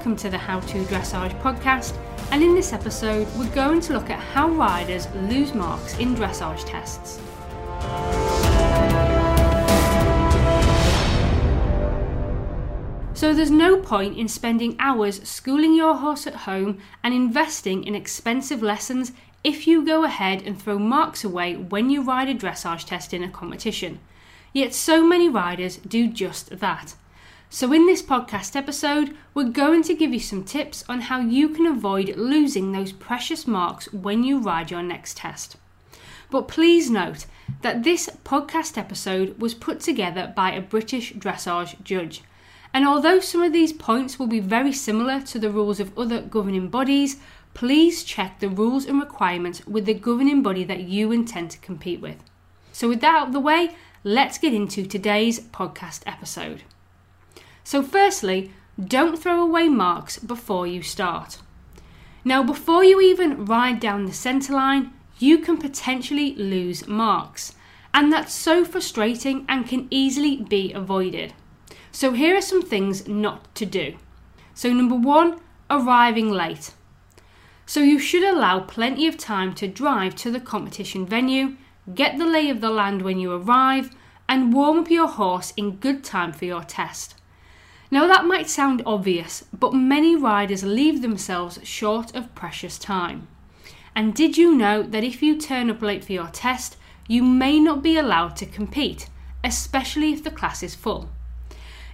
Welcome to the How to Dressage podcast, and in this episode, we're going to look at how riders lose marks in dressage tests. So, there's no point in spending hours schooling your horse at home and investing in expensive lessons if you go ahead and throw marks away when you ride a dressage test in a competition. Yet, so many riders do just that. So, in this podcast episode, we're going to give you some tips on how you can avoid losing those precious marks when you ride your next test. But please note that this podcast episode was put together by a British dressage judge. And although some of these points will be very similar to the rules of other governing bodies, please check the rules and requirements with the governing body that you intend to compete with. So, with that out of the way, let's get into today's podcast episode. So, firstly, don't throw away marks before you start. Now, before you even ride down the centre line, you can potentially lose marks, and that's so frustrating and can easily be avoided. So, here are some things not to do. So, number one, arriving late. So, you should allow plenty of time to drive to the competition venue, get the lay of the land when you arrive, and warm up your horse in good time for your test. Now, that might sound obvious, but many riders leave themselves short of precious time. And did you know that if you turn up late for your test, you may not be allowed to compete, especially if the class is full?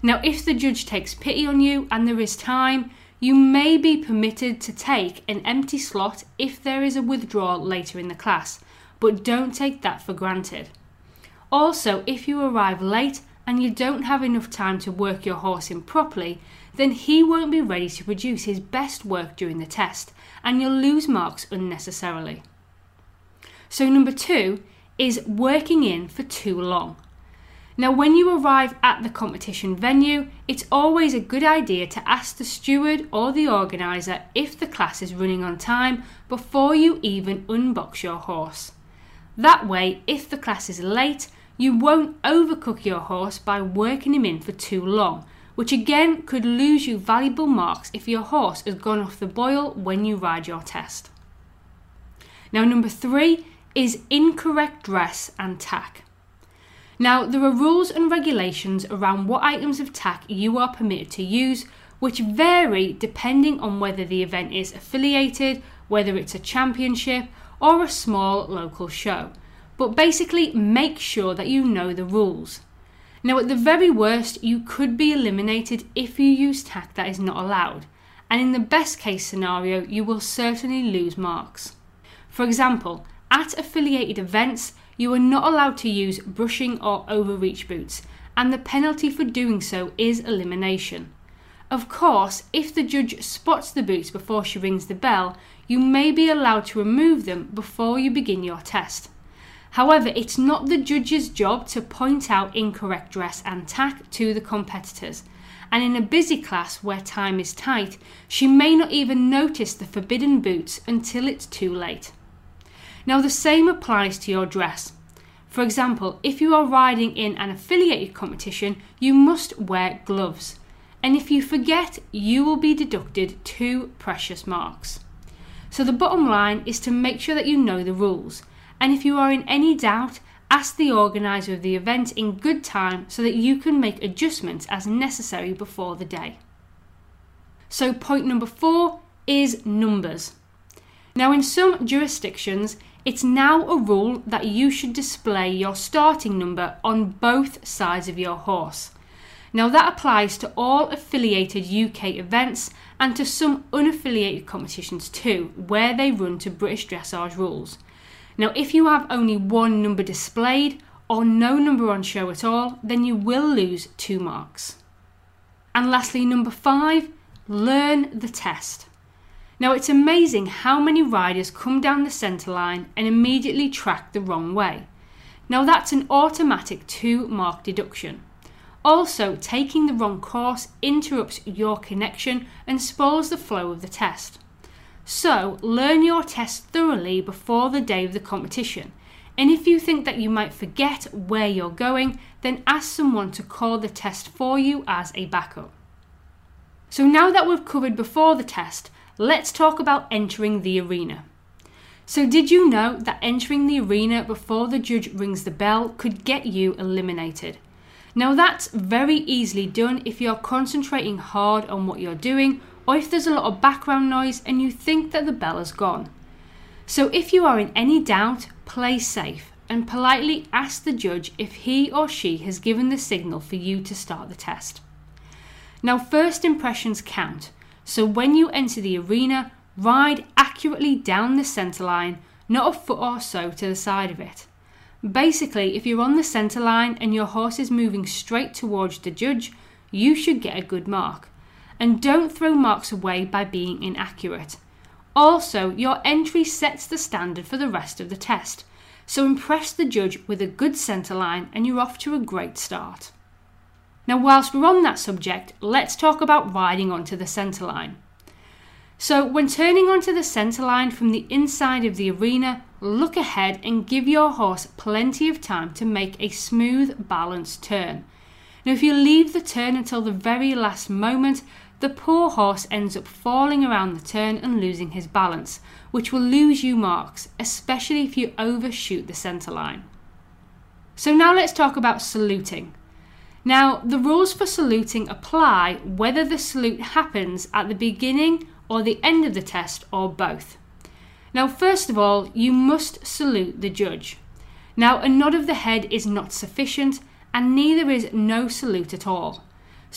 Now, if the judge takes pity on you and there is time, you may be permitted to take an empty slot if there is a withdrawal later in the class, but don't take that for granted. Also, if you arrive late and you don't have enough time to work your horse in properly, then he won't be ready to produce his best work during the test and you'll lose marks unnecessarily. So, number two is working in for too long. Now, when you arrive at the competition venue, it's always a good idea to ask the steward or the organiser if the class is running on time before you even unbox your horse. That way, if the class is late, you won't overcook your horse by working him in for too long, which again could lose you valuable marks if your horse has gone off the boil when you ride your test. Now, number three is incorrect dress and tack. Now, there are rules and regulations around what items of tack you are permitted to use, which vary depending on whether the event is affiliated, whether it's a championship, or a small local show but basically make sure that you know the rules. Now, at the very worst, you could be eliminated if you use tack that is not allowed, and in the best case scenario, you will certainly lose marks. For example, at affiliated events, you are not allowed to use brushing or overreach boots, and the penalty for doing so is elimination. Of course, if the judge spots the boots before she rings the bell, you may be allowed to remove them before you begin your test. However, it's not the judge's job to point out incorrect dress and tack to the competitors. And in a busy class where time is tight, she may not even notice the forbidden boots until it's too late. Now, the same applies to your dress. For example, if you are riding in an affiliated competition, you must wear gloves. And if you forget, you will be deducted two precious marks. So, the bottom line is to make sure that you know the rules and if you are in any doubt, ask the organiser of the event in good time so that you can make adjustments as necessary before the day. So, point number four is numbers. Now, in some jurisdictions, it's now a rule that you should display your starting number on both sides of your horse. Now, that applies to all affiliated UK events and to some unaffiliated competitions too, where they run to British dressage rules. Now, if you have only one number displayed or no number on show at all, then you will lose two marks. And lastly, number five, learn the test. Now, it's amazing how many riders come down the centre line and immediately track the wrong way. Now, that's an automatic two mark deduction. Also, taking the wrong course interrupts your connection and spoils the flow of the test. So, learn your test thoroughly before the day of the competition. And if you think that you might forget where you're going, then ask someone to call the test for you as a backup. So now that we've covered before the test, let's talk about entering the arena. So, did you know that entering the arena before the judge rings the bell could get you eliminated? Now, that's very easily done if you're concentrating hard on what you're doing or if there's a lot of background noise and you think that the bell has gone. So, if you are in any doubt, play safe and politely ask the judge if he or she has given the signal for you to start the test. Now, first impressions count, so when you enter the arena, Ride accurately down the centre line, not a foot or so to the side of it. Basically, if you're on the centre line and your horse is moving straight towards the judge, you should get a good mark. And don't throw marks away by being inaccurate. Also, your entry sets the standard for the rest of the test, so impress the judge with a good centre line and you're off to a great start. Now, whilst we're on that subject, let's talk about riding onto the centre line. So, when turning onto the centre line from the inside of the arena, look ahead and give your horse plenty of time to make a smooth, balanced turn. Now, if you leave the turn until the very last moment, the poor horse ends up falling around the turn and losing his balance, which will lose you marks, especially if you overshoot the centre line. So, now let's talk about saluting. Now, the rules for saluting apply whether the salute happens at the beginning or the end of the test, or both. Now, first of all, you must salute the judge. Now, a nod of the head is not sufficient, and neither is no salute at all.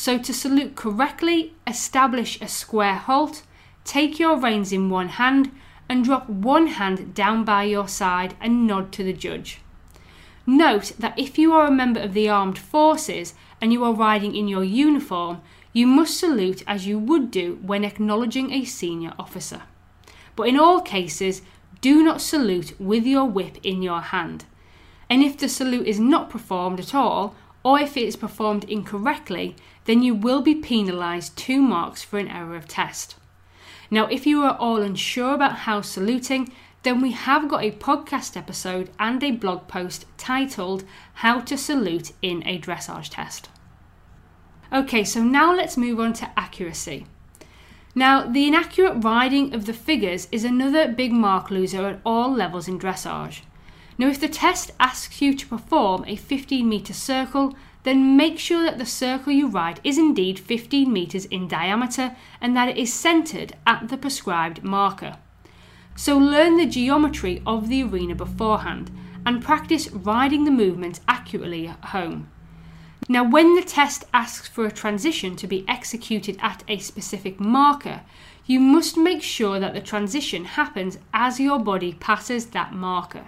So, to salute correctly, establish a square halt, take your reins in one hand, and drop one hand down by your side and nod to the judge. Note that if you are a member of the armed forces and you are riding in your uniform, you must salute as you would do when acknowledging a senior officer. But in all cases, do not salute with your whip in your hand. And if the salute is not performed at all, or if it is performed incorrectly, then you will be penalised two marks for an error of test. Now, if you are all unsure about how saluting, then we have got a podcast episode and a blog post titled How to Salute in a Dressage Test. Okay, so now let's move on to accuracy. Now, the inaccurate riding of the figures is another big mark loser at all levels in dressage. Now, if the test asks you to perform a 15 metre circle, then make sure that the circle you ride is indeed 15 metres in diameter and that it is centred at the prescribed marker. So, learn the geometry of the arena beforehand and practice riding the movement accurately at home. Now, when the test asks for a transition to be executed at a specific marker, you must make sure that the transition happens as your body passes that marker.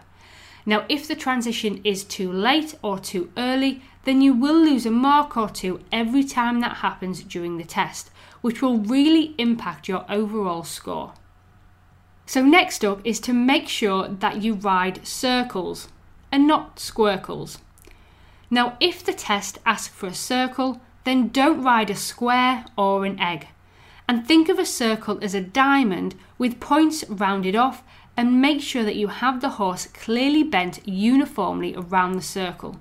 Now, if the transition is too late or too early, then you will lose a mark or two every time that happens during the test, which will really impact your overall score. So, next up is to make sure that you ride circles and not squircles. Now, if the test asks for a circle, then don't ride a square or an egg. And think of a circle as a diamond with points rounded off and make sure that you have the horse clearly bent uniformly around the circle.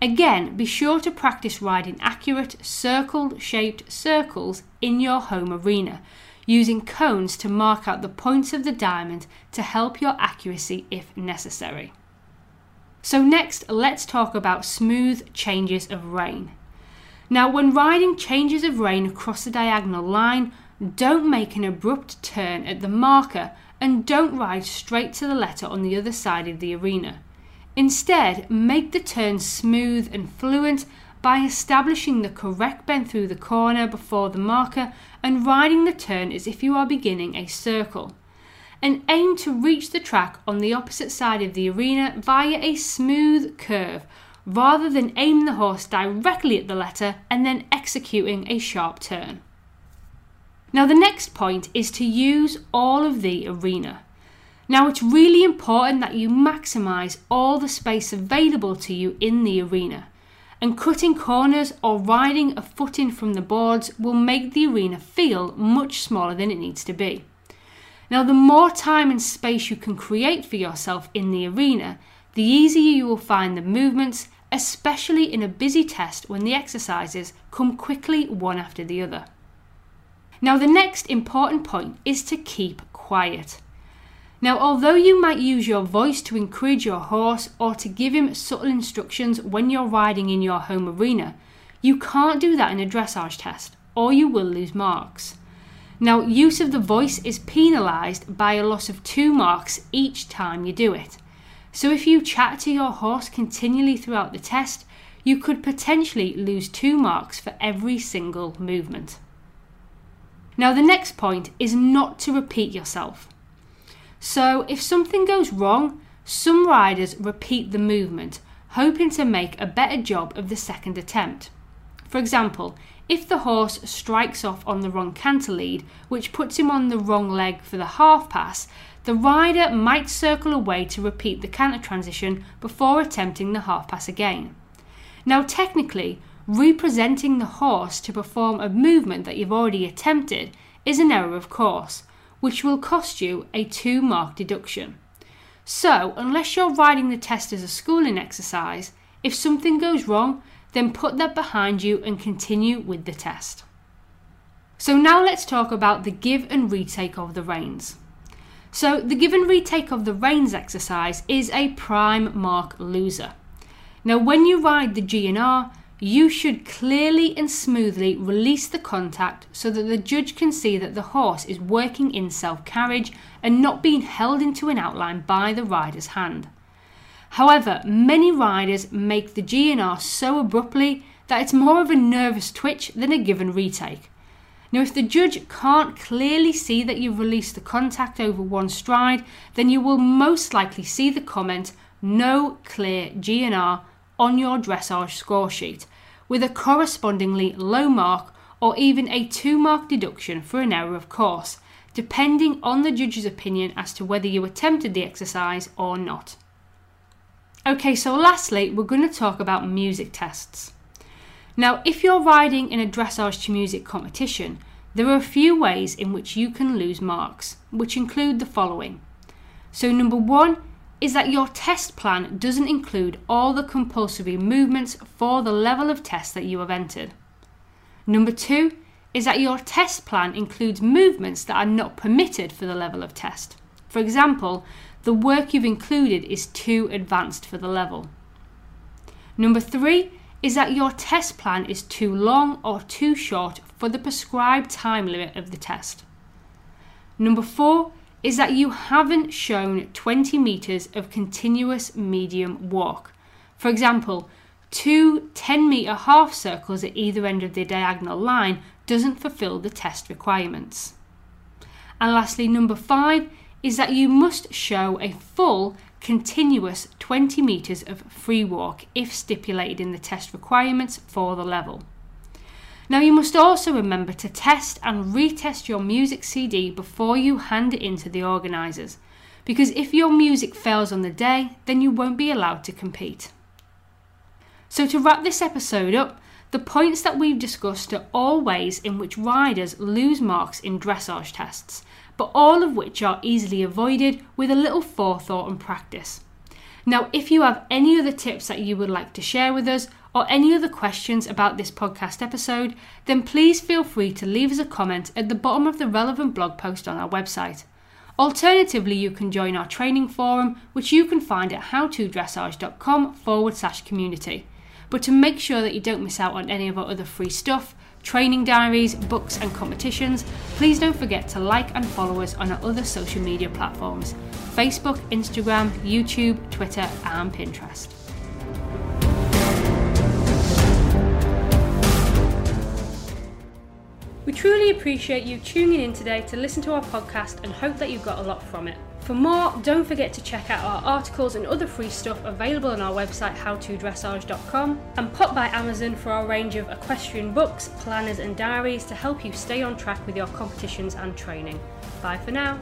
Again, be sure to practice riding accurate circle shaped circles in your home arena, using cones to mark out the points of the diamond to help your accuracy if necessary. So, next, let's talk about smooth changes of rein. Now, when riding changes of rein across the diagonal line, don't make an abrupt turn at the marker and don't ride straight to the letter on the other side of the arena. Instead, make the turn smooth and fluent by establishing the correct bend through the corner before the marker and riding the turn as if you are beginning a circle and aim to reach the track on the opposite side of the arena via a smooth curve rather than aim the horse directly at the letter and then executing a sharp turn. Now, the next point is to use all of the arena. Now, it's really important that you maximise all the space available to you in the arena, and cutting corners or riding a foot in from the boards will make the arena feel much smaller than it needs to be. Now, the more time and space you can create for yourself in the arena, the easier you will find the movements, especially in a busy test when the exercises come quickly one after the other. Now, the next important point is to keep quiet. Now, although you might use your voice to encourage your horse or to give him subtle instructions when you're riding in your home arena, you can't do that in a dressage test or you will lose marks. Now, use of the voice is penalised by a loss of two marks each time you do it. So, if you chat to your horse continually throughout the test, you could potentially lose two marks for every single movement. Now, the next point is not to repeat yourself. So, if something goes wrong, some riders repeat the movement, hoping to make a better job of the second attempt. For example, if the horse strikes off on the wrong canter lead, which puts him on the wrong leg for the half pass, the rider might circle away to repeat the canter transition before attempting the half pass again. Now, technically, representing the horse to perform a movement that you've already attempted is an error of course, which will cost you a 2 mark deduction. So, unless you're riding the test as a schooling exercise, if something goes wrong, then put that behind you and continue with the test. So, now let's talk about the give and retake of the reins. So, the give and retake of the reins exercise is a prime mark loser. Now, when you ride the GNR, you should clearly and smoothly release the contact so that the judge can see that the horse is working in self carriage and not being held into an outline by the rider's hand. However, many riders make the GNR so abruptly that it's more of a nervous twitch than a given retake. Now, if the judge can't clearly see that you've released the contact over one stride, then you will most likely see the comment no clear GNR on your dressage score sheet, with a correspondingly low mark or even a 2 mark deduction for an error of course, depending on the judge's opinion as to whether you attempted the exercise or not. Okay, so lastly, we're going to talk about music tests. Now, if you're riding in a dressage to music competition, there are a few ways in which you can lose marks, which include the following. So, number one is that your test plan doesn't include all the compulsory movements for the level of test that you have entered. Number two is that your test plan includes movements that are not permitted for the level of test. For example, the work you've included is too advanced for the level. Number three is that your test plan is too long or too short for the prescribed time limit of the test. Number four is that you haven't shown 20 metres of continuous medium walk. For example, two 10 metre half circles at either end of the diagonal line doesn't fulfil the test requirements. And lastly, number five is that you must show a full continuous 20 metres of free walk if stipulated in the test requirements for the level. Now, you must also remember to test and retest your music CD before you hand it in to the organisers, because if your music fails on the day, then you won't be allowed to compete. So, to wrap this episode up, the points that we've discussed are all ways in which riders lose marks in dressage tests, but all of which are easily avoided with a little forethought and practice. Now, if you have any other tips that you would like to share with us, or any other questions about this podcast episode, then please feel free to leave us a comment at the bottom of the relevant blog post on our website. Alternatively, you can join our training forum, which you can find at howtodressage.com forward slash community. But to make sure that you don't miss out on any of our other free stuff, training diaries, books, and competitions, please don't forget to like and follow us on our other social media platforms Facebook, Instagram, YouTube, Twitter, and Pinterest. We truly appreciate you tuning in today to listen to our podcast and hope that you got a lot from it. For more, don't forget to check out our articles and other free stuff available on our website howtodressage.com and pop by Amazon for our range of equestrian books, planners, and diaries to help you stay on track with your competitions and training. Bye for now.